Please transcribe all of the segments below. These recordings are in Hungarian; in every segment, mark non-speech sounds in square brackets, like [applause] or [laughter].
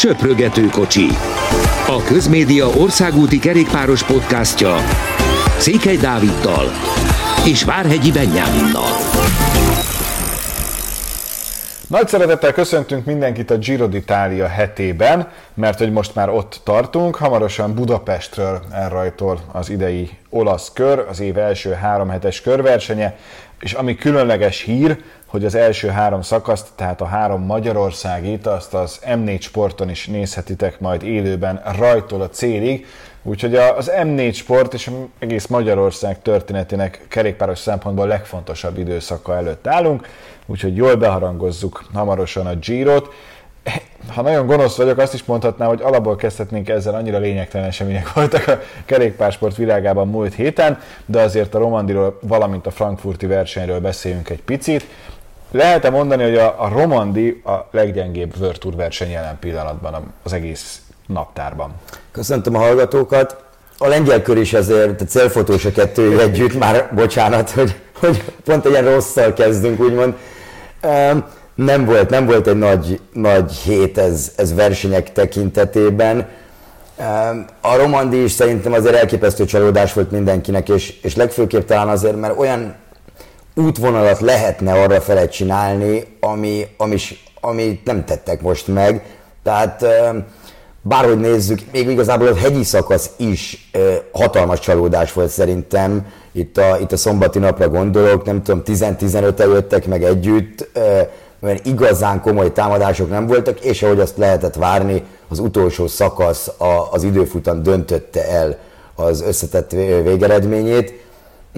Söprögető kocsi. A Közmédia országúti kerékpáros podcastja Székely Dáviddal és Várhegyi Benyáminnal. Nagy szeretettel köszöntünk mindenkit a Giro d'Italia hetében, mert hogy most már ott tartunk, hamarosan Budapestről elrajtol az idei olasz kör, az év első három hetes körversenye, és ami különleges hír, hogy az első három szakaszt, tehát a három Magyarországit, azt az M4 sporton is nézhetitek majd élőben rajtól a célig, Úgyhogy az M4 sport és egész Magyarország történetének kerékpáros szempontból legfontosabb időszaka előtt állunk, úgyhogy jól beharangozzuk hamarosan a Girot. Ha nagyon gonosz vagyok, azt is mondhatnám, hogy alapból kezdhetnénk ezzel, annyira lényegtelen események voltak a kerékpársport világában múlt héten, de azért a Romandiról, valamint a frankfurti versenyről beszéljünk egy picit. Lehet-e mondani, hogy a, a Romandi a leggyengébb World Tour verseny jelen pillanatban az egész naptárban? Köszöntöm a hallgatókat. A lengyel kör is azért, a célfotós a kettő együtt, már bocsánat, hogy, hogy pont egy ilyen rosszal kezdünk, úgymond. Nem volt, nem volt egy nagy, nagy hét ez, ez versenyek tekintetében. A Romandi is szerintem azért elképesztő csalódás volt mindenkinek, és, és legfőképp talán azért, mert olyan útvonalat lehetne arra fele csinálni, ami, ami, ami nem tettek most meg. Tehát bárhogy nézzük, még igazából a hegyi szakasz is hatalmas csalódás volt szerintem. Itt a, itt a szombati napra gondolok, nem tudom, 10-15-el jöttek meg együtt, mert igazán komoly támadások nem voltak, és ahogy azt lehetett várni, az utolsó szakasz a, az időfutam döntötte el az összetett végeredményét.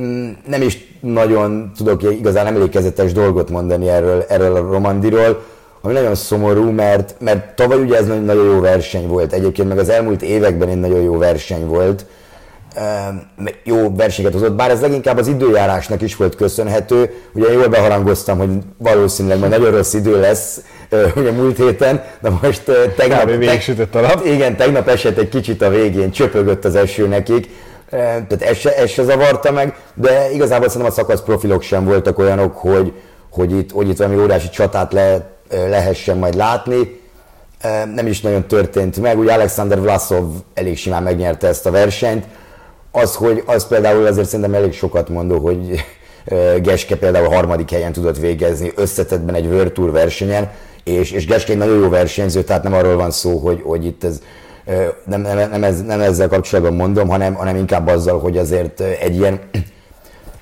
Mm, nem is nagyon tudok igazán emlékezetes dolgot mondani erről, erről a Romandiról, ami nagyon szomorú, mert, mert tavaly ugye ez nagyon jó verseny volt, egyébként meg az elmúlt években egy nagyon jó verseny volt, jó versenyeket hozott, bár ez leginkább az időjárásnak is volt köszönhető. Ugye jól beharangoztam, hogy valószínűleg majd nagyon rossz idő lesz ugye múlt héten, de most tegnap... Te, a nap. Igen, tegnap esett egy kicsit a végén, csöpögött az eső nekik, tehát ez se, ez se zavarta meg, de igazából szerintem a szakasz profilok sem voltak olyanok, hogy, hogy itt, hogy itt valami óriási csatát le, lehessen majd látni. Nem is nagyon történt meg, ugye Alexander Vlasov elég simán megnyerte ezt a versenyt. Az, hogy az például azért szerintem elég sokat mondó, hogy Geske például harmadik helyen tudott végezni összetettben egy World Tour versenyen, és, és Geske egy nagyon jó versenyző, tehát nem arról van szó, hogy, hogy itt ez nem, nem, nem, ez, nem ezzel kapcsolatban mondom, hanem, hanem inkább azzal, hogy azért egy ilyen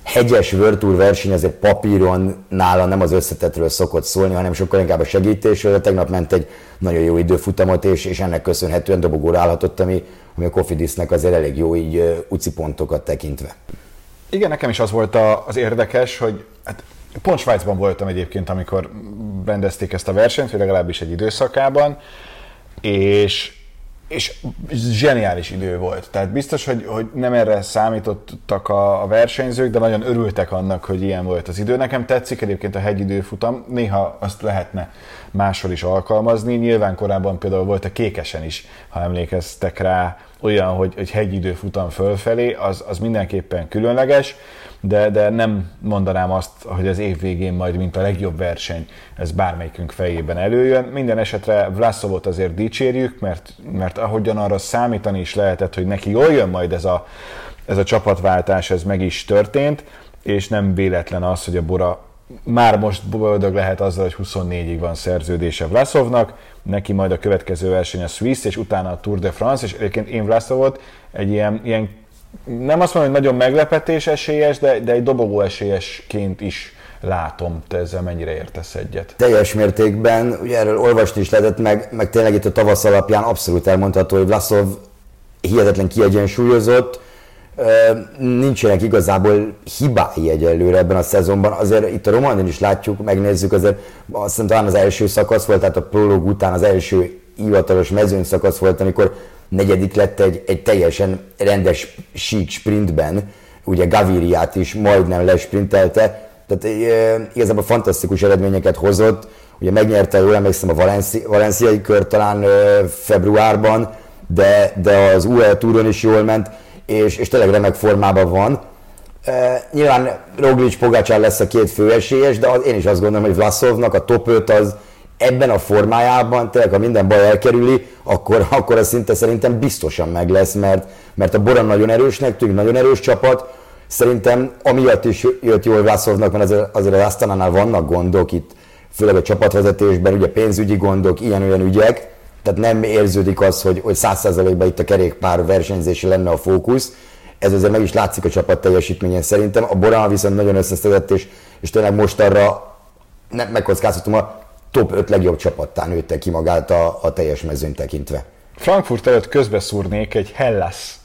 hegyes World verseny azért papíron nála nem az összetetről szokott szólni, hanem sokkal inkább a segítésről. Tegnap ment egy nagyon jó időfutamot, és, és ennek köszönhetően dobogóra állhatott, ami, ami a Kofidisnek azért elég jó így uci pontokat tekintve. Igen, nekem is az volt a, az érdekes, hogy hát pont Svájcban voltam egyébként, amikor rendezték ezt a versenyt, vagy legalábbis egy időszakában, és és zseniális idő volt. Tehát biztos, hogy, hogy nem erre számítottak a, a versenyzők, de nagyon örültek annak, hogy ilyen volt az idő. Nekem tetszik egyébként a hegyidőfutam, néha azt lehetne máshol is alkalmazni. Nyilván korábban például volt a kékesen is, ha emlékeztek rá, olyan, hogy, hogy hegyidőfutam fölfelé, az, az mindenképpen különleges de, de nem mondanám azt, hogy az év végén majd, mint a legjobb verseny, ez bármelyikünk fejében előjön. Minden esetre Vlasovot azért dicsérjük, mert, mert ahogyan arra számítani is lehetett, hogy neki jól jön majd ez a, ez a csapatváltás, ez meg is történt, és nem véletlen az, hogy a Bora már most boldog lehet azzal, hogy 24-ig van szerződése Vlasovnak, neki majd a következő verseny a Swiss, és utána a Tour de France, és egyébként én Vlasovot egy ilyen, ilyen nem azt mondom, hogy nagyon meglepetés esélyes, de, de egy dobogó esélyesként is látom. Te ezzel mennyire értesz egyet? Teljes mértékben, ugye erről olvasni is lehetett, meg, meg tényleg itt a tavasz alapján abszolút elmondható, hogy Vlasov hihetetlen kiegyensúlyozott, nincsenek igazából hibái egyelőre ebben a szezonban. Azért itt a Romanin is látjuk, megnézzük, azért azt hiszem talán az első szakasz volt, tehát a prológ után az első hivatalos mezőny szakasz volt, amikor negyedik lett egy, egy teljesen rendes sík sprintben, ugye Gaviriát is majdnem lesprintelte, tehát e, igazából fantasztikus eredményeket hozott, ugye megnyerte, jól emlékszem, a Valenci, valenciai kör talán e, februárban, de, de az UL túron is jól ment, és, és tényleg remek formában van. E, nyilván Roglic Pogácsán lesz a két főesélyes, de az, én is azt gondolom, hogy Vlasovnak a top 5 az ebben a formájában, tényleg ha minden baj elkerüli, akkor, akkor az szinte szerintem biztosan meg lesz, mert, mert a Bora nagyon erősnek tűnik, nagyon erős csapat, Szerintem amiatt is jött jól Vászornak, mert azért, azért az Asztanánál vannak gondok itt, főleg a csapatvezetésben, ugye pénzügyi gondok, ilyen-olyan ügyek, tehát nem érződik az, hogy, hogy 100%-ban itt a kerékpár versenyzési lenne a fókusz. Ez azért meg is látszik a csapat teljesítményen szerintem. A Borán viszont nagyon összeszedett, és, és tényleg most arra nem megkockáztatom, top 5 legjobb csapattá nőtte ki magát a, a teljes mezőn tekintve. Frankfurt előtt közbeszúrnék egy Hellas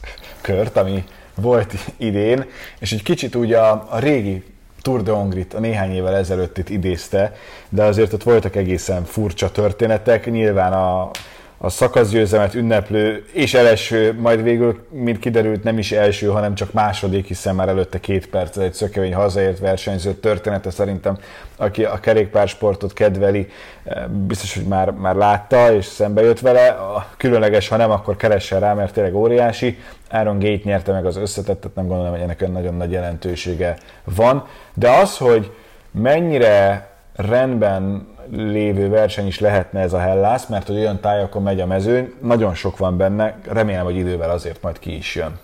kört, ami volt idén, és egy kicsit úgy a, a régi Tour de Hongrit a néhány évvel ezelőtt itt idézte, de azért ott voltak egészen furcsa történetek. Nyilván a, a szakaszgyőzelmet ünneplő és első, majd végül, mint kiderült, nem is első, hanem csak második, hiszen már előtte két perc egy szökevény hazaért versenyző története szerintem, aki a kerékpársportot kedveli, eh, biztos, hogy már, már látta és szembe jött vele. Különleges, ha nem, akkor keressen rá, mert tényleg óriási. Aaron Gate nyerte meg az összetettet, nem gondolom, hogy ennek nagyon nagy jelentősége van. De az, hogy mennyire rendben lévő verseny is lehetne ez a Hellász, mert hogy olyan tájakon megy a mezőny, nagyon sok van benne, remélem, hogy idővel azért majd ki is jön.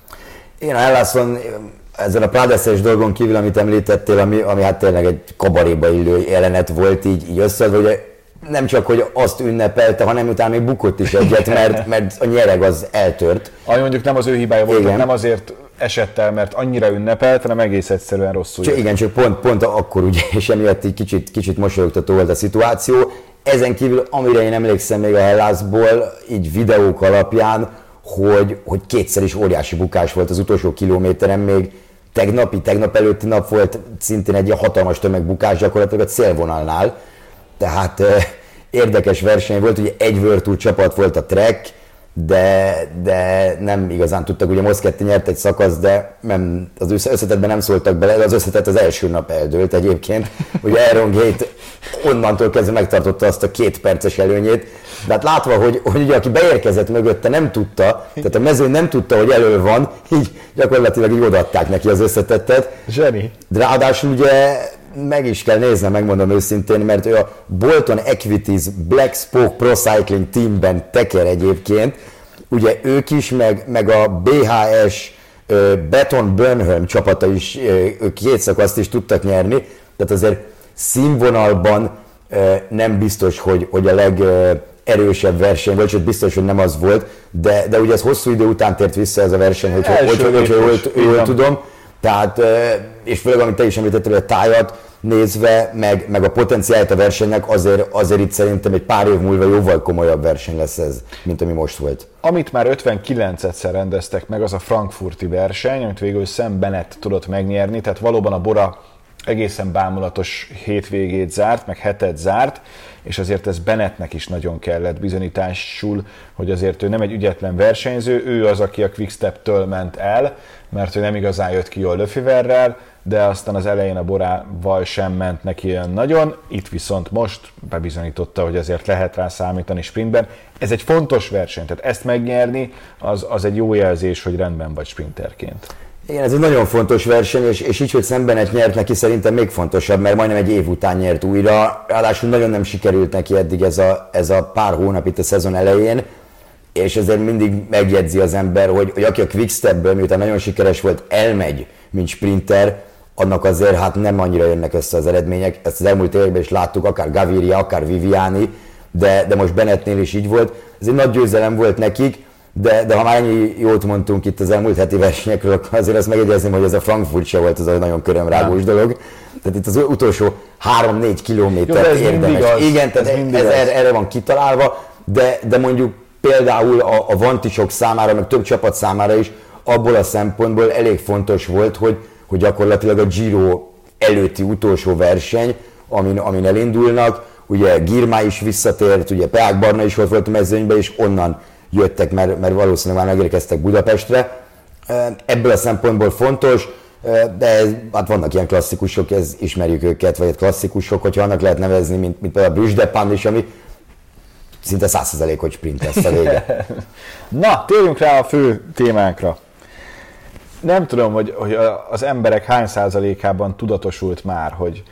Én a Hellászon ezen a Prádeszes dolgon kívül, amit említettél, ami, ami hát tényleg egy kabaréba illő jelenet volt így, így összeadva, hogy nem csak, hogy azt ünnepelte, hanem utána még bukott is egyet, mert, [laughs] mert a nyereg az eltört. Ami mondjuk nem az ő hibája volt, nem azért esett el, mert annyira ünnepelt, hanem egész egyszerűen rosszul csak, Igen, csak pont, pont akkor ugye, és emiatt egy kicsit, kicsit mosolyogtató volt a szituáció. Ezen kívül, amire én emlékszem még a Hellászból, így videók alapján, hogy, hogy kétszer is óriási bukás volt az utolsó kilométeren, még tegnapi, tegnap előtti nap volt szintén egy hatalmas tömegbukás gyakorlatilag a célvonalnál. Tehát eh, érdekes verseny volt, ugye egy Virtu csapat volt a Trek, de, de nem igazán tudtak, ugye Moszketti nyert egy szakasz, de nem, az összetetben nem szóltak bele, az összetett az első nap eldőlt egyébként. Ugye Aaron Gate onnantól kezdve megtartotta azt a két perces előnyét, de hát látva, hogy, hogy ugye aki beérkezett mögötte nem tudta, tehát a mezőn nem tudta, hogy elő van, így gyakorlatilag így odaadták neki az összetettet. Zseni. De ráadásul ugye meg is kell néznem, megmondom őszintén, mert ő a Bolton Equities Black Spoke Pro Cycling teamben teker egyébként, ugye ők is, meg, meg a BHS Beton Burnham csapata is, ők két szakaszt is tudtak nyerni, tehát azért színvonalban nem biztos, hogy, hogy a legerősebb verseny volt, sőt biztos, hogy nem az volt, de, de ugye ez hosszú idő után tért vissza ez a verseny, hogyha, hogyha, hogyha jól, jól tudom. Tehát, és főleg, amit te is említettél, a tájat nézve, meg, meg a potenciált a versenynek, azért, azért itt szerintem egy pár év múlva jóval komolyabb verseny lesz ez, mint ami most volt. Amit már 59-szer rendeztek meg, az a frankfurti verseny, amit végül Sam Bennett tudott megnyerni, tehát valóban a Bora egészen bámulatos hétvégét zárt, meg hetet zárt, és azért ez Bennettnek is nagyon kellett bizonyításul, hogy azért ő nem egy ügyetlen versenyző, ő az, aki a Quickstep-től ment el, mert ő nem igazán jött ki jól Löfiverrel, de aztán az elején a Borával sem ment neki olyan nagyon, itt viszont most bebizonyította, hogy azért lehet rá számítani sprintben. Ez egy fontos verseny, tehát ezt megnyerni, az, az egy jó jelzés, hogy rendben vagy sprinterként. Igen, ez egy nagyon fontos verseny, és, és így, hogy szembenet nyert neki, szerintem még fontosabb, mert majdnem egy év után nyert újra. Ráadásul nagyon nem sikerült neki eddig ez a, ez a pár hónap itt a szezon elején, és ezért mindig megjegyzi az ember, hogy, hogy aki a Quickstepből, miután nagyon sikeres volt, elmegy, mint sprinter, annak azért hát nem annyira jönnek össze az eredmények. Ezt az elmúlt években is láttuk, akár Gaviria, akár Viviani, de, de most Bennettnél is így volt. Ez egy nagy győzelem volt nekik, de, de ha már ennyi jót mondtunk itt az elmúlt heti versenyekről, akkor azért azt megjegyezném, hogy ez a Frankfurt se volt az a nagyon körömrágós dolog. Tehát itt az utolsó 3-4 kilométer érdemes. Az, Igen, tehát ez, ez erre, erre van kitalálva, de, de mondjuk például a, a vantisok számára, meg több csapat számára is abból a szempontból elég fontos volt, hogy, hogy gyakorlatilag a Giro előtti utolsó verseny, amin, amin elindulnak, ugye Girmá is visszatért, ugye Peák Barna is ott volt a mezőnyben, és onnan jöttek, mert, mert valószínűleg már megérkeztek Budapestre. Ebből a szempontból fontos, de hát vannak ilyen klasszikusok, ez ismerjük őket, vagy klasszikusok, hogyha annak lehet nevezni, mint, mint például a Brüsdepan is, ami szinte 100% hogy sprint lesz a vége. [laughs] Na, térjünk rá a fő témánkra. Nem tudom, hogy, hogy az emberek hány százalékában tudatosult már, hogy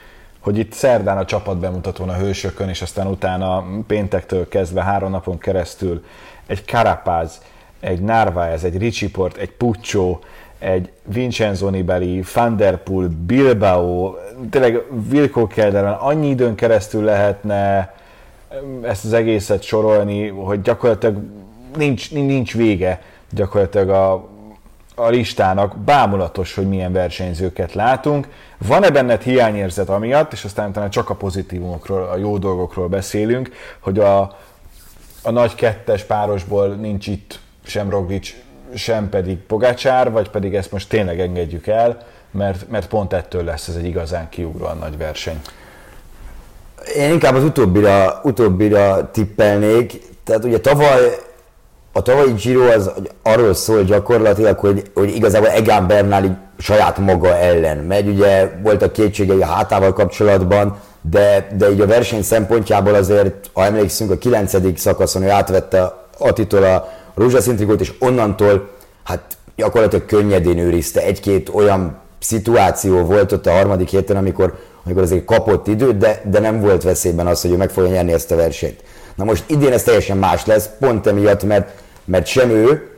hogy itt szerdán a csapat bemutatón a hősökön, és aztán utána péntektől kezdve három napon keresztül egy Carapaz, egy Narvaez, egy Ricsiport, egy Puccio, egy Vincenzo Nibali, Van Der Poel, Bilbao, tényleg Vilko Kelderman, annyi időn keresztül lehetne ezt az egészet sorolni, hogy gyakorlatilag nincs, nincs vége gyakorlatilag a, a listának. Bámulatos, hogy milyen versenyzőket látunk. Van-e benned hiányérzet amiatt, és aztán utána csak a pozitívumokról, a jó dolgokról beszélünk, hogy a, a nagy kettes párosból nincs itt sem Roglic, sem pedig Pogácsár, vagy pedig ezt most tényleg engedjük el, mert, mert pont ettől lesz ez egy igazán kiugróan nagy verseny. Én inkább az utóbbira, utóbbira tippelnék. Tehát ugye tavaly a tavalyi Giro az arról szól gyakorlatilag, hogy, hogy igazából Egan Bernal saját maga ellen megy. Ugye voltak kétségei a hátával kapcsolatban, de, de így a verseny szempontjából azért, ha emlékszünk, a 9. szakaszon ő átvette Attitól a rózsaszíntrikót, és onnantól hát gyakorlatilag könnyedén őrizte. Egy-két olyan szituáció volt ott a harmadik héten, amikor, amikor azért kapott időt, de, de nem volt veszélyben az, hogy ő meg fogja nyerni ezt a versenyt. Na most idén ez teljesen más lesz, pont emiatt, mert, mert sem ő,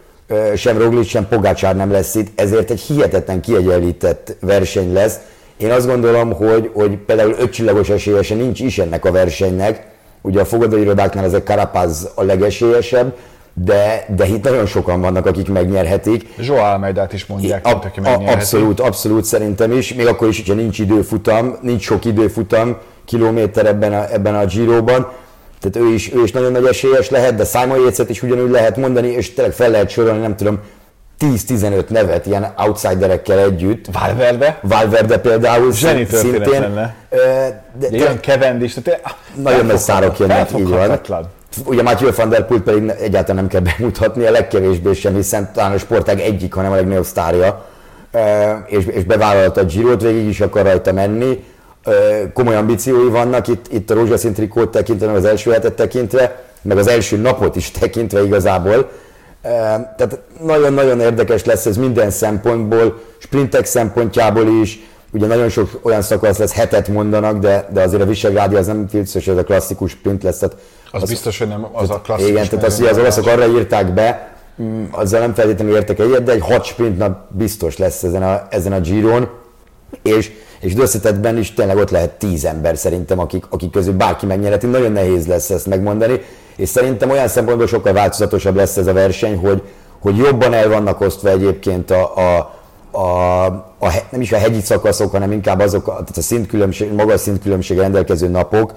sem Roglic, sem Pogácsár nem lesz itt, ezért egy hihetetlen kiegyenlített verseny lesz. Én azt gondolom, hogy, hogy például ötcsillagos esélyese nincs is ennek a versenynek, ugye a fogadóirodáknál ezek Karapaz a legesélyesebb, de, de itt nagyon sokan vannak, akik megnyerhetik. Zsó Almeidát is mondják, a, aki megnyerheti. Abszolút, abszolút szerintem is, még akkor is, hogyha nincs időfutam, nincs sok időfutam, kilométer ebben a, ebben a Giroban, tehát ő is, ő is nagyon nagy esélyes lehet, de Simon yates is ugyanúgy lehet mondani, és tényleg fel lehet sorolni, nem tudom, 10-15 nevet ilyen outsiderekkel együtt. Valverde? Valverde például Zseni szintén. Lenne. De, de, ilyen Cavendish, tehát nagyon nagy szárok jönnek, így van. Ugye Matthew van der Poel pedig egyáltalán nem kell bemutatni, a legkevésbé sem, hiszen talán a sportág egyik, hanem a legnagyobb sztárja, és, és bevállalta a Girot, végig is akar rajta menni komoly ambíciói vannak itt, itt a rózsaszín trikót tekintve, meg az első hetet tekintve, meg az első napot is tekintve igazából. Tehát nagyon-nagyon érdekes lesz ez minden szempontból, sprintek szempontjából is, ugye nagyon sok olyan szakasz lesz, hetet mondanak, de, de azért a Visegrádi az nem hogy ez a klasszikus sprint lesz. Tehát az, az biztos, hogy nem az a klasszikus. Igen, tehát azt, hogy az olaszok arra írták be, mm, azzal nem feltétlenül értek egyet, de egy hat sprint nap biztos lesz ezen a, ezen a Giron, és és összetetben is tényleg ott lehet tíz ember szerintem, akik, akik közül bárki megnyerheti, nagyon nehéz lesz ezt megmondani, és szerintem olyan szempontból sokkal változatosabb lesz ez a verseny, hogy, hogy jobban el vannak osztva egyébként a, a, a, a, nem is a hegyi szakaszok, hanem inkább azok, tehát a szintkülönbség, magas szintkülönbség rendelkező napok,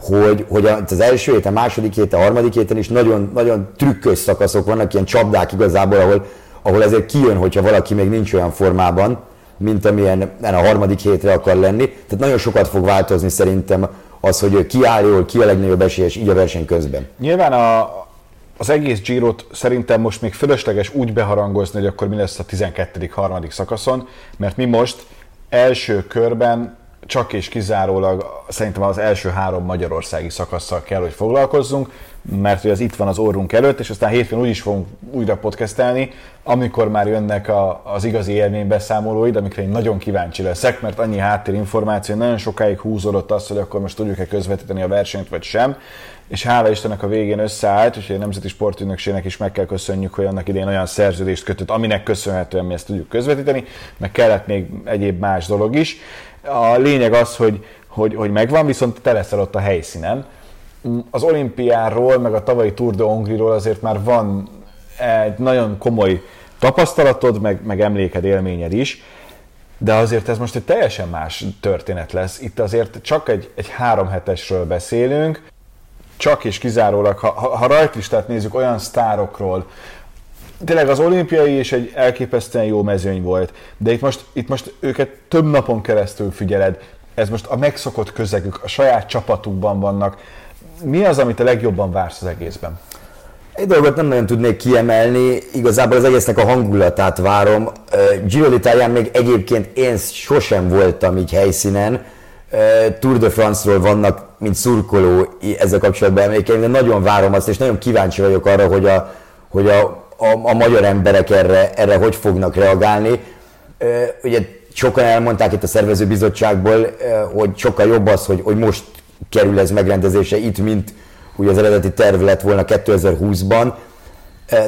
hogy, hogy az első héten, második héten, harmadik héten is nagyon, nagyon trükkös szakaszok vannak, ilyen csapdák igazából, ahol, ahol ezért kijön, hogyha valaki még nincs olyan formában, mint amilyen a harmadik hétre akar lenni. Tehát nagyon sokat fog változni szerintem az, hogy ki áll jól, ki a legnagyobb esélyes így a verseny közben. Nyilván a, az egész Girot szerintem most még fölösleges úgy beharangozni, hogy akkor mi lesz a 12. harmadik szakaszon, mert mi most első körben csak és kizárólag szerintem az első három magyarországi szakasszal kell, hogy foglalkozzunk, mert hogy az itt van az orrunk előtt, és aztán hétfőn úgy is fogunk újra podcastelni, amikor már jönnek a, az igazi élménybeszámolóid, amikre én nagyon kíváncsi leszek, mert annyi háttérinformáció, nagyon sokáig húzódott az, hogy akkor most tudjuk-e közvetíteni a versenyt, vagy sem, és hála Istennek a végén összeállt, és a Nemzeti Sportügynökségnek is meg kell köszönjük, hogy annak idén olyan szerződést kötött, aminek köszönhetően mi ezt tudjuk közvetíteni, meg kellett még egyéb más dolog is. A lényeg az, hogy, hogy, hogy megvan, viszont te leszel ott a helyszínen. Az olimpiáról, meg a tavalyi Tour de Hongriról azért már van egy nagyon komoly tapasztalatod, meg, meg emléked, élményed is, de azért ez most egy teljesen más történet lesz. Itt azért csak egy, egy három hetesről beszélünk, csak és kizárólag, ha, ha, rajtlistát nézzük olyan sztárokról, tényleg az olimpiai is egy elképesztően jó mezőny volt, de itt most, itt most őket több napon keresztül figyeled, ez most a megszokott közegük, a saját csapatukban vannak. Mi az, amit a legjobban vársz az egészben? Egy dolgot nem nagyon tudnék kiemelni, igazából az egésznek a hangulatát várom. Giro d'Italián még egyébként én sosem voltam így helyszínen, Tour de France-ról vannak, mint szurkoló ezzel kapcsolatban emlékeim, de nagyon várom azt, és nagyon kíváncsi vagyok arra, hogy a, hogy a, a, a magyar emberek erre, erre hogy fognak reagálni. Ugye sokan elmondták itt a szervezőbizottságból, hogy sokkal jobb az, hogy, hogy most kerül ez megrendezése itt, mint ugye az eredeti terv lett volna 2020-ban.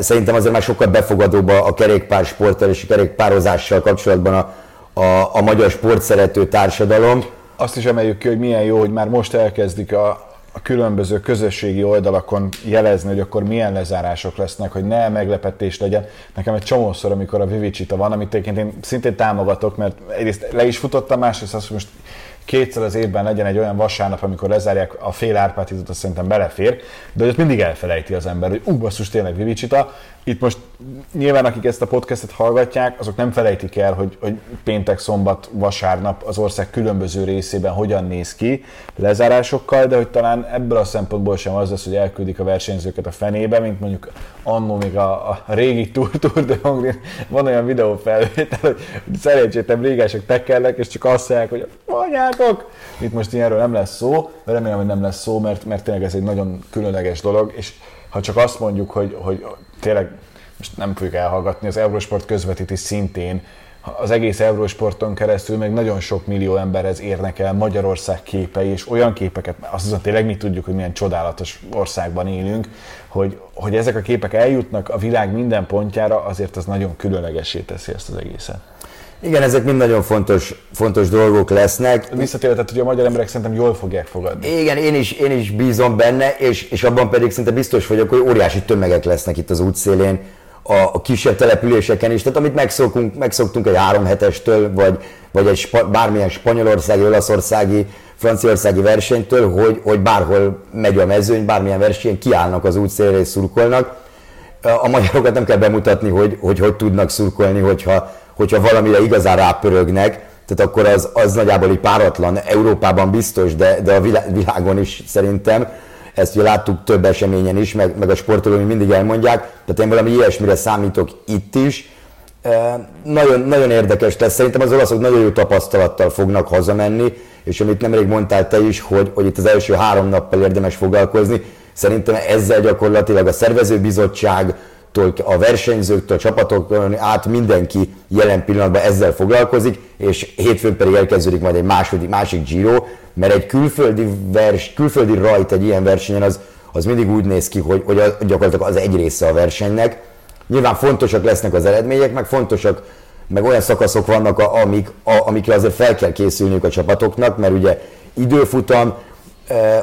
Szerintem azért már sokkal befogadóbb a kerékpársporttal és a kerékpározással kapcsolatban a, a, a magyar sportszerető társadalom. Azt is emeljük ki, hogy milyen jó, hogy már most elkezdik a, a különböző közösségi oldalakon jelezni, hogy akkor milyen lezárások lesznek, hogy ne meglepetés legyen. Nekem egy csomószor, amikor a Vivicita van, amit egyébként én szintén támogatok, mert egyrészt le is futottam, másrészt azt, hogy most kétszer az évben legyen egy olyan vasárnap, amikor lezárják a fél árpátitot, azt szerintem belefér, de hogy ott mindig elfelejti az ember, hogy ú, basszus, tényleg Vivicita. Itt most nyilván akik ezt a podcastet hallgatják, azok nem felejtik el, hogy, hogy péntek, szombat, vasárnap az ország különböző részében hogyan néz ki lezárásokkal, de hogy talán ebből a szempontból sem az lesz, hogy elküldik a versenyzőket a fenébe, mint mondjuk annó még a, a régi Tour, Tour de Hongrie, van olyan videó felvétel, hogy szerencsétlen régások tekernek, és csak azt mondják, hogy anyátok! Itt most ilyenről nem lesz szó, remélem, hogy nem lesz szó, mert, mert tényleg ez egy nagyon különleges dolog, és ha csak azt mondjuk, hogy, hogy tényleg most nem fogjuk elhallgatni, az Eurosport közvetíti szintén az egész Eurosporton keresztül meg nagyon sok millió emberhez érnek el Magyarország képei, és olyan képeket, azt hiszem tényleg mi tudjuk, hogy milyen csodálatos országban élünk, hogy, hogy ezek a képek eljutnak a világ minden pontjára, azért az nagyon különlegesé teszi ezt az egészet. Igen, ezek mind nagyon fontos, fontos dolgok lesznek. Visszatérve, hogy a magyar emberek szerintem jól fogják fogadni. Igen, én is, én is bízom benne, és, és abban pedig szinte biztos vagyok, hogy óriási tömegek lesznek itt az útszélén, a, kisebb településeken is. Tehát amit megszokunk, megszoktunk egy három hetestől, vagy, vagy egy spa, bármilyen spanyolországi, olaszországi, franciaországi versenytől, hogy, hogy bárhol megy a mezőny, bármilyen versenyen kiállnak az útszélre és szurkolnak. A magyarokat nem kell bemutatni, hogy hogy, hogy tudnak szurkolni, hogyha hogyha valamire igazán rápörögnek, tehát akkor az, az nagyjából így páratlan, Európában biztos, de, de a világon is szerintem, ezt ugye láttuk több eseményen is, meg, meg a sportolók mindig elmondják, tehát én valami ilyesmire számítok itt is. Nagyon, nagyon érdekes lesz, szerintem az olaszok nagyon jó tapasztalattal fognak hazamenni, és amit nemrég mondtál te is, hogy, hogy itt az első három nappal érdemes foglalkozni, szerintem ezzel gyakorlatilag a szervezőbizottság, a versenyzőktől, a csapatoktól át mindenki jelen pillanatban ezzel foglalkozik, és hétfőn pedig elkezdődik majd egy második, másik Giro, mert egy külföldi, vers, külföldi rajt egy ilyen versenyen az, az mindig úgy néz ki, hogy, hogy gyakorlatilag az egy része a versenynek. Nyilván fontosak lesznek az eredmények, meg fontosak, meg olyan szakaszok vannak, amik, a, amikre azért fel kell készülniük a csapatoknak, mert ugye időfutam,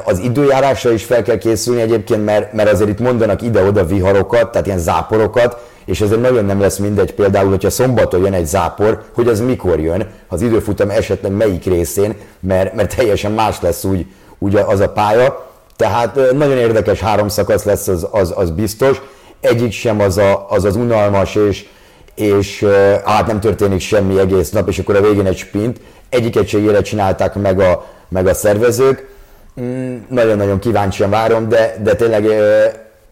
az időjárásra is fel kell készülni egyébként, mert, mert azért itt mondanak ide-oda viharokat, tehát ilyen záporokat, és ezért nagyon nem lesz mindegy például, hogyha szombaton jön egy zápor, hogy az mikor jön, az időfutam esetleg melyik részén, mert, mert teljesen más lesz úgy, úgy az a pálya. Tehát nagyon érdekes három szakasz lesz, az, az, az biztos. Egyik sem az a, az, az unalmas, és, és hát nem történik semmi egész nap, és akkor a végén egy sprint. Egyik egységére csinálták meg a, meg a szervezők, Mm, nagyon-nagyon kíváncsian várom, de, de tényleg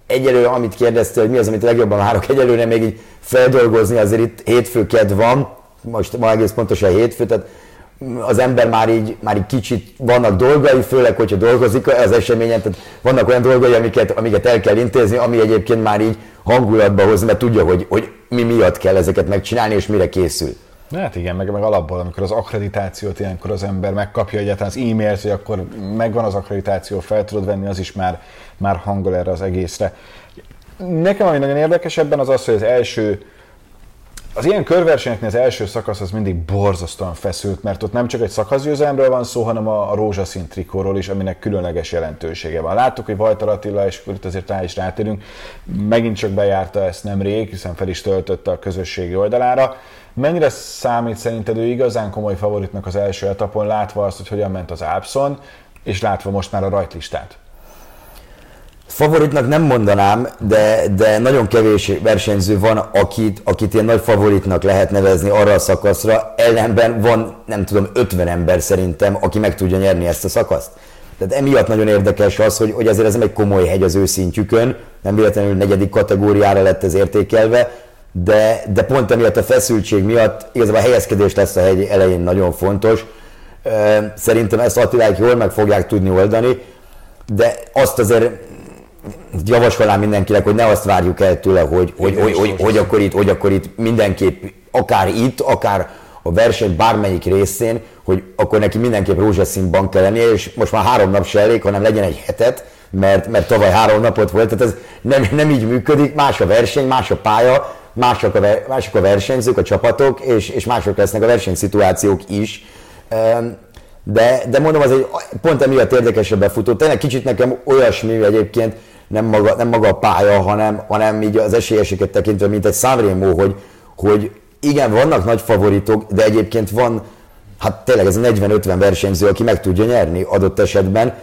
egyelőre, amit kérdeztél, hogy mi az, amit legjobban várok, egyelőre még így feldolgozni, azért itt hétfő ked van, most ma egész pontosan hétfő, tehát az ember már így, már így kicsit vannak dolgai, főleg, hogyha dolgozik az eseményen, tehát vannak olyan dolgai, amiket, amiket el kell intézni, ami egyébként már így hangulatba hoz, mert tudja, hogy, hogy mi miatt kell ezeket megcsinálni, és mire készül. Hát igen, meg, meg alapból, amikor az akkreditációt ilyenkor az ember megkapja egyáltalán az e-mailt, hogy akkor megvan az akkreditáció, fel tudod venni, az is már, már hangol erre az egészre. Nekem ami nagyon érdekes ebben az az, hogy az első az ilyen körversenyeknél az első szakasz az mindig borzasztóan feszült, mert ott nem csak egy szakaszgyőzelemről van szó, hanem a, rózsaszín trikóról is, aminek különleges jelentősége van. Láttuk, hogy Vajtar Attila, és itt azért rá is rátérünk, megint csak bejárta ezt nemrég, hiszen fel is töltötte a közösségi oldalára. Mennyire számít szerinted ő igazán komoly favoritnak az első etapon, látva azt, hogy hogyan ment az Alpson, és látva most már a rajtlistát? Favoritnak nem mondanám, de, de nagyon kevés versenyző van, akit, akit ilyen nagy favoritnak lehet nevezni arra a szakaszra. Ellenben van, nem tudom, 50 ember szerintem, aki meg tudja nyerni ezt a szakaszt. Tehát emiatt nagyon érdekes az, hogy, hogy azért ez nem egy komoly hegy az ő szintjükön, nem véletlenül negyedik kategóriára lett ez értékelve, de, de pont emiatt a feszültség miatt igazából a helyezkedés lesz a hegy elején nagyon fontos. Szerintem ezt Attiláik jól meg fogják tudni oldani, de azt azért javasolnám mindenkinek, hogy ne azt várjuk el tőle, hogy, hogy, hogy, hogy, hogy, akkor itt, hogy akkor itt mindenképp, akár itt, akár a verseny bármelyik részén, hogy akkor neki mindenképp rózsaszínban kell lennie, és most már három nap se elég, hanem legyen egy hetet, mert, mert tavaly három napot volt, tehát ez nem, nem így működik, más a verseny, más a pálya, mások a, mások a versenyzők, a csapatok, és, és mások lesznek a versenyszituációk is. De, de mondom, az egy pont emiatt érdekesebb futó. Tényleg kicsit nekem olyasmi egyébként, nem maga, nem maga a pálya, hanem, hanem így az esélyeseket tekintve, mint egy Sanremo, hogy, hogy igen, vannak nagy favoritok, de egyébként van, hát tényleg ez a 40-50 versenyző, aki meg tudja nyerni adott esetben,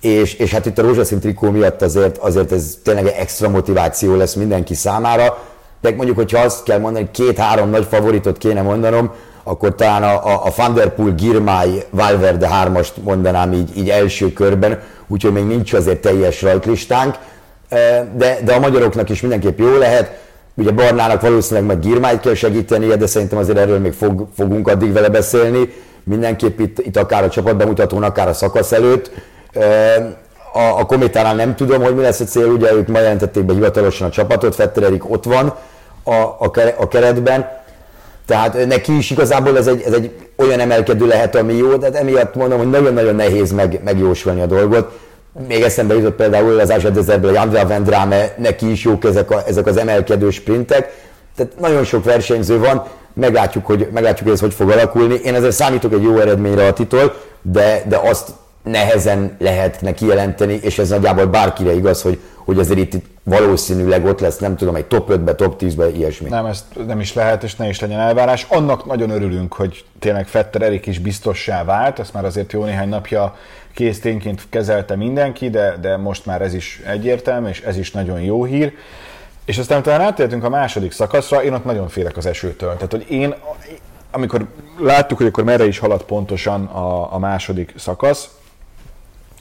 és, és hát itt a rózsaszín trikó miatt azért, azért ez tényleg extra motiváció lesz mindenki számára, de mondjuk, hogyha azt kell mondani, két-három nagy favoritot kéne mondanom, akkor talán a, a, a Van Girmay, Valverde hármast mondanám így, így első körben, úgyhogy még nincs azért teljes rajtlistánk, de, de a magyaroknak is mindenképp jó lehet. Ugye Barnának valószínűleg meg Girmájt kell segítenie, de szerintem azért erről még fog, fogunk addig vele beszélni. Mindenképp itt, itt akár a csapatbemutatón, akár a szakasz előtt. A, a Kométánál nem tudom, hogy mi lesz a cél, ugye ők ma jelentették be hivatalosan a csapatot, Fetter Erik ott van a, a, a keretben, tehát neki is igazából ez egy, ez egy olyan emelkedő lehet, ami jó, de emiatt mondom, hogy nagyon-nagyon nehéz meg, megjósolni a dolgot. Még eszembe jutott például az Ázsa Dezerből, Andrea Vendrame, neki is jók ezek, a, ezek az emelkedő sprintek. Tehát nagyon sok versenyző van, meglátjuk, hogy, meglátjuk, hogy ez hogy fog alakulni. Én ezzel számítok egy jó eredményre a titol, de, de azt nehezen lehetne kijelenteni, és ez nagyjából bárkire igaz, hogy, hogy azért itt valószínűleg ott lesz, nem tudom, egy top 5-be, top 10-be, ilyesmi. Nem, ezt nem is lehet, és ne is legyen elvárás. Annak nagyon örülünk, hogy tényleg Fetter Erik is biztossá vált, ezt már azért jó néhány napja késztényként kezelte mindenki, de, de most már ez is egyértelmű, és ez is nagyon jó hír. És aztán talán átértünk a második szakaszra, én ott nagyon félek az esőtől. Tehát, hogy én, amikor láttuk, hogy akkor merre is halad pontosan a, a második szakasz,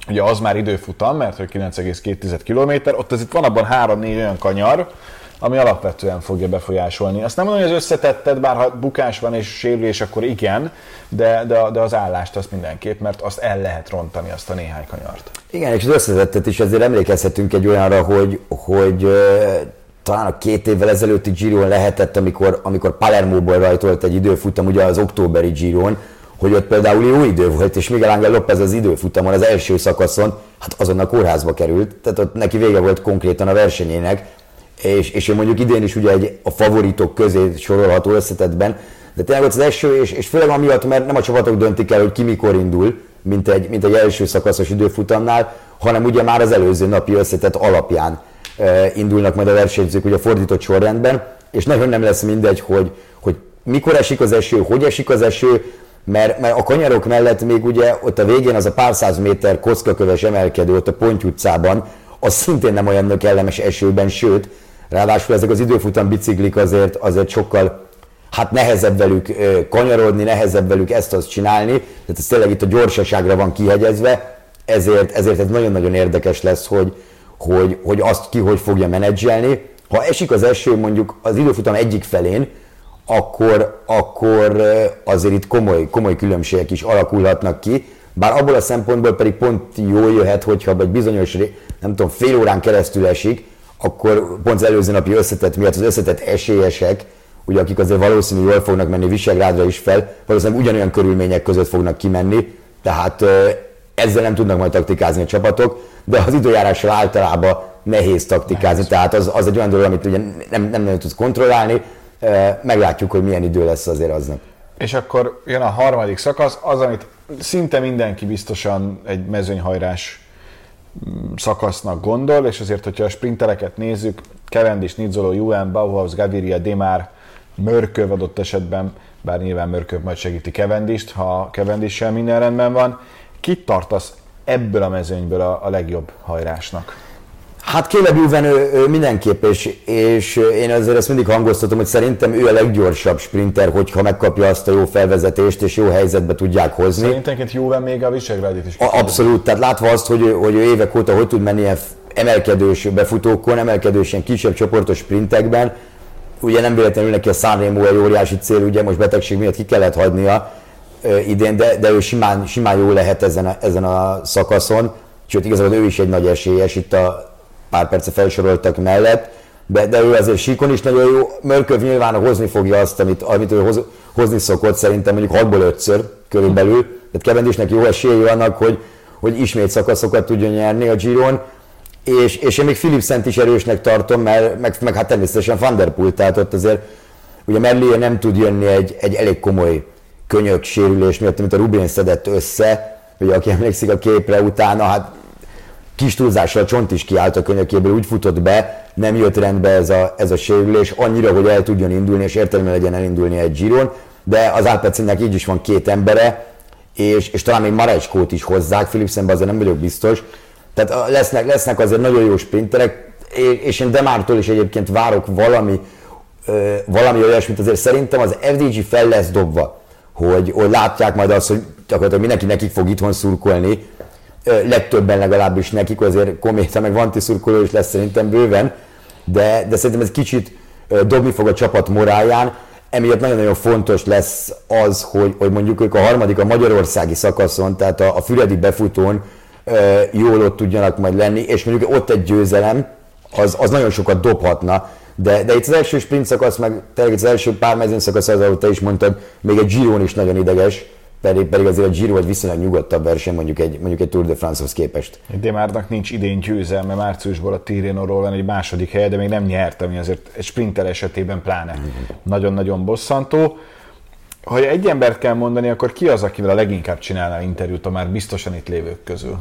ugye az már időfutam, mert hogy 9,2 km, ott azért van abban 3-4 olyan kanyar, ami alapvetően fogja befolyásolni. Azt nem mondom, hogy az összetetted, bár ha bukás van és sérülés, akkor igen, de, de, de az állást azt mindenképp, mert azt el lehet rontani, azt a néhány kanyart. Igen, és az összetettet is azért emlékezhetünk egy olyanra, hogy, hogy talán a két évvel ezelőtti Giron lehetett, amikor, amikor Palermo-ból rajtolt egy időfutam, ugye az októberi Giron, hogy ott például jó idő volt, és Miguel Ángel López az időfutamon, az első szakaszon, hát azonnal kórházba került, tehát ott neki vége volt konkrétan a versenyének, és, és ő mondjuk idén is ugye egy, a favoritok közé sorolható összetetben, de tényleg ott az eső, és, és főleg amiatt, mert nem a csapatok döntik el, hogy ki mikor indul, mint egy, mint egy első szakaszos időfutamnál, hanem ugye már az előző napi összetett alapján e, indulnak majd a versenyzők ugye a fordított sorrendben, és nagyon nem lesz mindegy, hogy, hogy mikor esik az eső, hogy esik az eső, mert, mert a kanyarok mellett még ugye ott a végén az a pár száz méter kockaköves emelkedő ott a Ponty utcában, az szintén nem olyan kellemes esőben, sőt, ráadásul ezek az időfutam biciklik azért, azért sokkal hát nehezebb velük kanyarodni, nehezebb velük ezt-azt csinálni, tehát ez tényleg itt a gyorsaságra van kihegyezve, ezért, ezért ez nagyon-nagyon érdekes lesz, hogy, hogy, hogy azt ki hogy fogja menedzselni. Ha esik az eső mondjuk az időfutam egyik felén, akkor, akkor azért itt komoly, komoly különbségek is alakulhatnak ki, bár abból a szempontból pedig pont jó jöhet, hogyha egy bizonyos, nem tudom, fél órán keresztül esik, akkor pont az előző napi összetett miatt az összetett esélyesek, ugye akik azért valószínű jól fognak menni Visegrádra is fel, valószínűleg ugyanolyan körülmények között fognak kimenni, tehát ezzel nem tudnak majd taktikázni a csapatok, de az időjárással általában nehéz taktikázni, nehéz. tehát az, az egy olyan dolog, amit ugye nem, nem nagyon tudsz kontrollálni, meglátjuk, hogy milyen idő lesz azért aznak. És akkor jön a harmadik szakasz, az, amit szinte mindenki biztosan egy mezőnyhajrás mm, szakasznak gondol, és azért, hogyha a sprintereket nézzük, Cavendish, Nizzolo, Juan, Bauhaus, Gaviria, Demar, Mörköv adott esetben, bár nyilván Mörköv majd segíti Cavendish-t, ha cavendish minden rendben van. Kit tartasz ebből a mezőnyből a, a legjobb hajrásnak? Hát Caleb Juven ő, ő mindenképp, és, és én azért ezt mindig hangoztatom, hogy szerintem ő a leggyorsabb sprinter, hogyha megkapja azt a jó felvezetést, és jó helyzetbe tudják hozni. Szerintem Juven még a Visegrádit is. A, abszolút, tehát látva azt, hogy, hogy ő évek óta hogy tud menni ilyen emelkedős befutókon, emelkedős ilyen kisebb csoportos sprintekben, ugye nem véletlenül neki a Sanremo egy óriási cél, ugye most betegség miatt ki kellett hagynia idén, de, de ő simán, simán jó lehet ezen a, ezen a szakaszon, sőt igazából ő is egy nagy esélyes itt a pár perce felsoroltak mellett, de, de ő azért síkon is nagyon jó. Mörköv nyilván hozni fogja azt, amit, amit ő hoz, hozni szokott, szerintem mondjuk 6-ból 5-ször körülbelül. Tehát Kevendisnek jó esélye annak, hogy, hogy ismét szakaszokat tudjon nyerni a Giron. És, és én még Philipsent is erősnek tartom, mert meg, meg hát természetesen Van Der Poel, tehát ott azért ugye Merlier nem tud jönni egy, egy elég komoly könyök sérülés miatt, amit a Rubin szedett össze, ugye aki emlékszik a képre utána, hát kis túlzással a csont is kiállt a könyökéből, úgy futott be, nem jött rendbe ez a, ez a sérülés, annyira, hogy el tudjon indulni, és értelme legyen elindulni egy Giron, de az Alpecinnek így is van két embere, és, és talán még Marecskót is hozzák, Philipsenben azért nem vagyok biztos, tehát lesznek, lesznek azért nagyon jó sprinterek, és én Demártól is egyébként várok valami, valami olyasmit, azért szerintem az FDG fel lesz dobva, hogy, hogy látják majd azt, hogy gyakorlatilag mindenki nekik fog itthon szurkolni, legtöbben legalábbis nekik, azért Kométa meg Vanti szurkoló is lesz szerintem bőven, de, de szerintem ez kicsit dobni fog a csapat morálján, emiatt nagyon-nagyon fontos lesz az, hogy, hogy mondjuk ők a harmadik, a magyarországi szakaszon, tehát a, a füredi befutón jól ott tudjanak majd lenni, és mondjuk ott egy győzelem, az, az nagyon sokat dobhatna, de, de itt az első sprint szakasz, meg tényleg az első pár mezőn szakasz, az, ahogy te is mondtad, még egy Giron is nagyon ideges, pedig, pedig azért a Giro egy viszonylag nyugodtabb verseny mondjuk egy, mondjuk egy Tour de France-hoz képest. Demárnak nincs idén győzelme, márciusból a Tirreno-ról van egy második helye, de még nem nyert, ami azért egy sprinter esetében pláne nagyon-nagyon bosszantó. Ha egy embert kell mondani, akkor ki az, akivel a leginkább csinálná interjút a már biztosan itt lévők közül?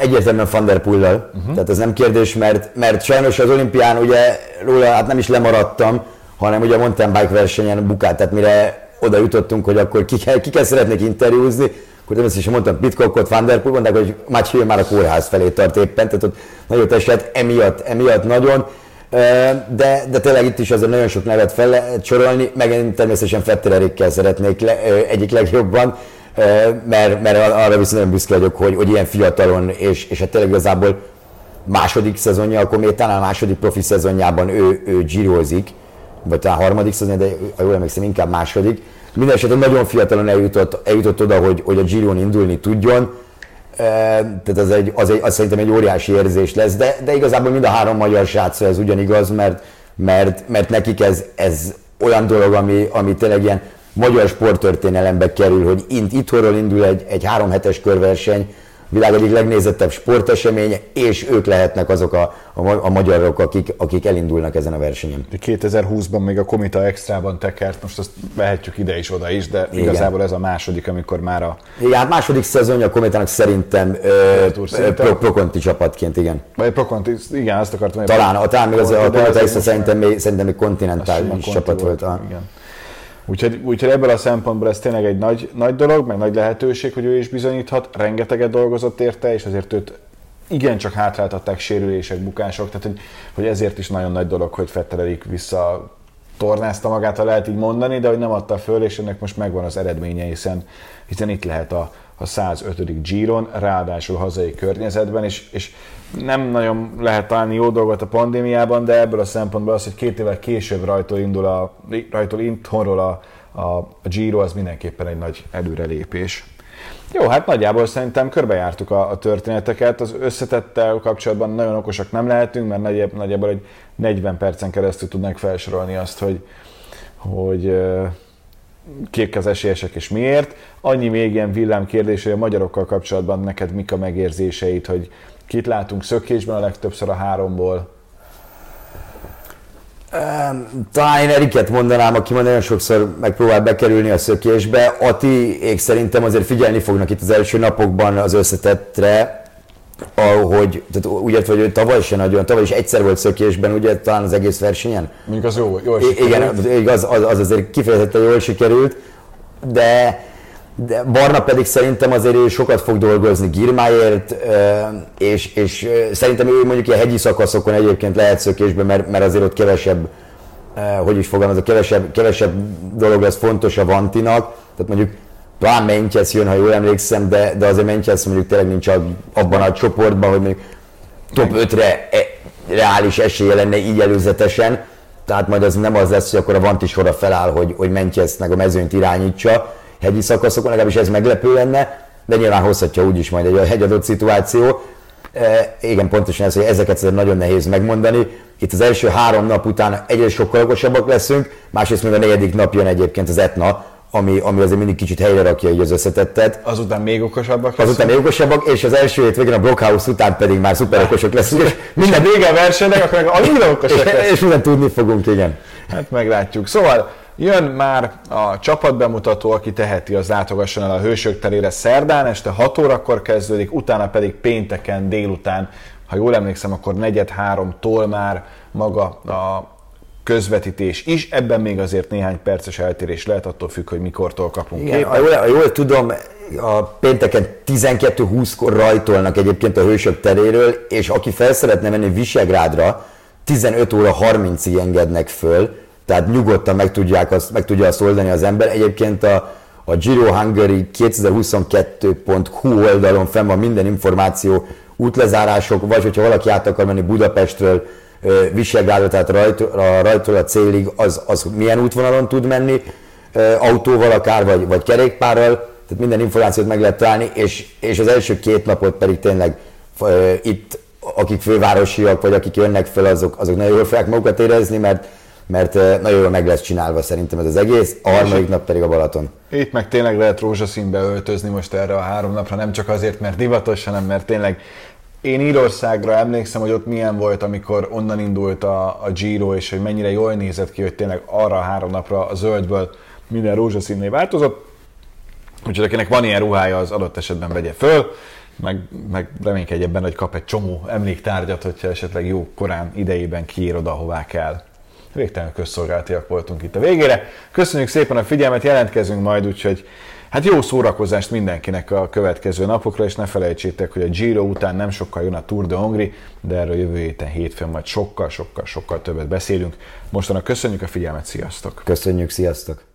Egyértelműen Van der. Uh-huh. Tehát ez nem kérdés, mert, mert sajnos az olimpián ugye róla hát nem is lemaradtam, hanem ugye a mountain bike versenyen bukát, tehát mire oda jutottunk, hogy akkor ki kell, ki kell szeretnék interjúzni, akkor természetesen mondtam Pitcockot, Van Der Poel, mondták, hogy Mathieu már a kórház felé tart éppen, tehát ott nagyon esett emiatt, emiatt nagyon, de, de tényleg itt is azért nagyon sok nevet fel lehet sorolni, meg én természetesen Fetter Erikkel szeretnék le, egyik legjobban, mert, mert arra viszont nagyon büszke vagyok, hogy, hogy ilyen fiatalon, és, és hát tényleg igazából második szezonja, a Kométánál második profi szezonjában ő, ő gyírozik, vagy talán harmadik szezon, de ha jól emlékszem, inkább második. Mindenesetre nagyon fiatalon eljutott, eljutott oda, hogy, hogy a Giron indulni tudjon, tehát az, egy, az, egy, az szerintem egy óriási érzés lesz, de, de igazából mind a három magyar srácra ez ugyanigaz, mert, mert, mert nekik ez, ez olyan dolog, ami, ami tényleg ilyen magyar sporttörténelembe kerül, hogy itt, itthonról indul egy, egy három hetes körverseny, világ egyik legnézettebb sporteseménye, és ők lehetnek azok a, a, a magyarok, akik, akik elindulnak ezen a versenyen. 2020-ban még a Komita Extrában tekert, most azt vehetjük ide is, oda is, de Igen. igazából ez a második, amikor már a... Igen, hát második szezonja a Komitának szerintem ö, pro, Prokonti csapatként, igen. Vagy Prokonti, igen, azt akartam. Talán, talán még az, a Komita Extra szerintem még, szerintem még kontinentális csapat volt. volt. Igen. Úgyhogy, úgyhogy ebből a szempontból ez tényleg egy nagy, nagy dolog, meg nagy lehetőség, hogy ő is bizonyíthat, rengeteget dolgozott érte, és azért őt igencsak hátráltatták sérülések, bukások, tehát hogy, hogy ezért is nagyon nagy dolog, hogy Fetterelik vissza tornázta magát, ha lehet így mondani, de hogy nem adta föl, és ennek most megvan az eredménye, hiszen, hiszen itt lehet a, a 105. Giron, ráadásul hazai környezetben, és, és nem nagyon lehet találni jó dolgot a pandémiában, de ebből a szempontból az, hogy két évvel később rajtól indul a, rajtól itthonról a, a, a Giro, az mindenképpen egy nagy előrelépés. Jó, hát nagyjából szerintem körbejártuk a, a történeteket. Az összetettel kapcsolatban nagyon okosak nem lehetünk, mert nagyjából, nagyjából egy 40 percen keresztül tudnánk felsorolni azt, hogy, hogy kik az esélyesek és miért. Annyi még ilyen villám kérdés, hogy a magyarokkal kapcsolatban neked mik a megérzéseid, hogy kit látunk szökésben a legtöbbször a háromból? Talán én Eriket mondanám, aki ma nagyon sokszor megpróbál bekerülni a szökésbe. Ati, ég szerintem azért figyelni fognak itt az első napokban az összetettre, ahogy, tehát úgy hogy ő tavaly se nagyon, tavaly is egyszer volt szökésben, ugye talán az egész versenyen. Mondjuk az jó, jól sikerült. Igen, az, az, az azért kifejezetten jól sikerült, de, de Barna pedig szerintem azért ő sokat fog dolgozni Girmáért, és, és szerintem ő mondjuk ilyen hegyi szakaszokon egyébként lehet szökésben, mert, mert azért ott kevesebb, hogy is fogalmazok, kevesebb, kevesebb dolog lesz fontos a Vantinak, tehát mondjuk talán Mentyesz jön, ha jól emlékszem, de, de azért Mentyesz mondjuk tényleg nincs abban a csoportban, hogy mondjuk top 5-re e, reális esélye lenne így előzetesen, tehát majd az nem az lesz, hogy akkor a Vanti sorra feláll, hogy, hogy Mentyesz meg a mezőnyt irányítsa hegyi szakaszokon, legalábbis ez meglepő lenne, de nyilván hozhatja úgyis majd egy hegyadott szituáció. E, igen, pontosan ez, hogy ezeket nagyon nehéz megmondani. Itt az első három nap után egyrészt sokkal okosabbak leszünk, másrészt még a negyedik nap jön egyébként az etna, ami, ami azért mindig kicsit helyre rakja így az összetettet. Azután még okosabbak leszünk. Azután még okosabbak, és az első hét végén a Blockhouse után pedig már szuper okosok leszünk. És minden vége a versenynek, akkor meg annyira okosak és, és minden tudni fogunk, igen. Hát meglátjuk. Szóval Jön már a csapatbemutató, aki teheti, az látogasson el a Hősök terére. Szerdán, este 6 órakor kezdődik, utána pedig pénteken délután, ha jól emlékszem, akkor negyed háromtól már maga a közvetítés is, ebben még azért néhány perces eltérés lehet, attól függ, hogy mikortól kapunk Igen, ha jól, ha jól tudom, a pénteken 12-20-kor rajtolnak egyébként a Hősök teréről, és aki fel szeretne menni Visegrádra, 15 óra 30-ig engednek föl, tehát nyugodtan meg, tudják azt, meg tudja azt oldani az ember. Egyébként a, a Giro Hungary 2022.hu oldalon fenn van minden információ, útlezárások, vagy hogyha valaki át akar menni Budapestről Visegrádra, tehát rajtól, rajtól a célig, az, az milyen útvonalon tud menni, autóval akár, vagy, vagy kerékpárral, tehát minden információt meg lehet találni, és, és az első két napot pedig tényleg itt, akik fővárosiak, vagy akik jönnek fel, azok, azok nagyon jól fogják magukat érezni, mert mert nagyon jól meg lesz csinálva szerintem ez az egész, a harmadik nap pedig a Balaton. Itt meg tényleg lehet rózsaszínbe öltözni most erre a három napra, nem csak azért, mert divatos, hanem mert tényleg én Írországra emlékszem, hogy ott milyen volt, amikor onnan indult a, a Giro, és hogy mennyire jól nézett ki, hogy tényleg arra a három napra a zöldből minden rózsaszínné változott. Úgyhogy akinek van ilyen ruhája, az adott esetben vegye föl, meg, meg reménykedj ebben, hogy kap egy csomó emléktárgyat, hogyha esetleg jó korán idejében kiír oda, hová kell végtelenül közszolgálatiak voltunk itt a végére. Köszönjük szépen a figyelmet, jelentkezünk majd, úgyhogy hát jó szórakozást mindenkinek a következő napokra, és ne felejtsétek, hogy a Giro után nem sokkal jön a Tour de Hongri, de erről jövő héten hétfőn majd sokkal, sokkal, sokkal többet beszélünk. Mostanak köszönjük a figyelmet, sziasztok! Köszönjük, sziasztok!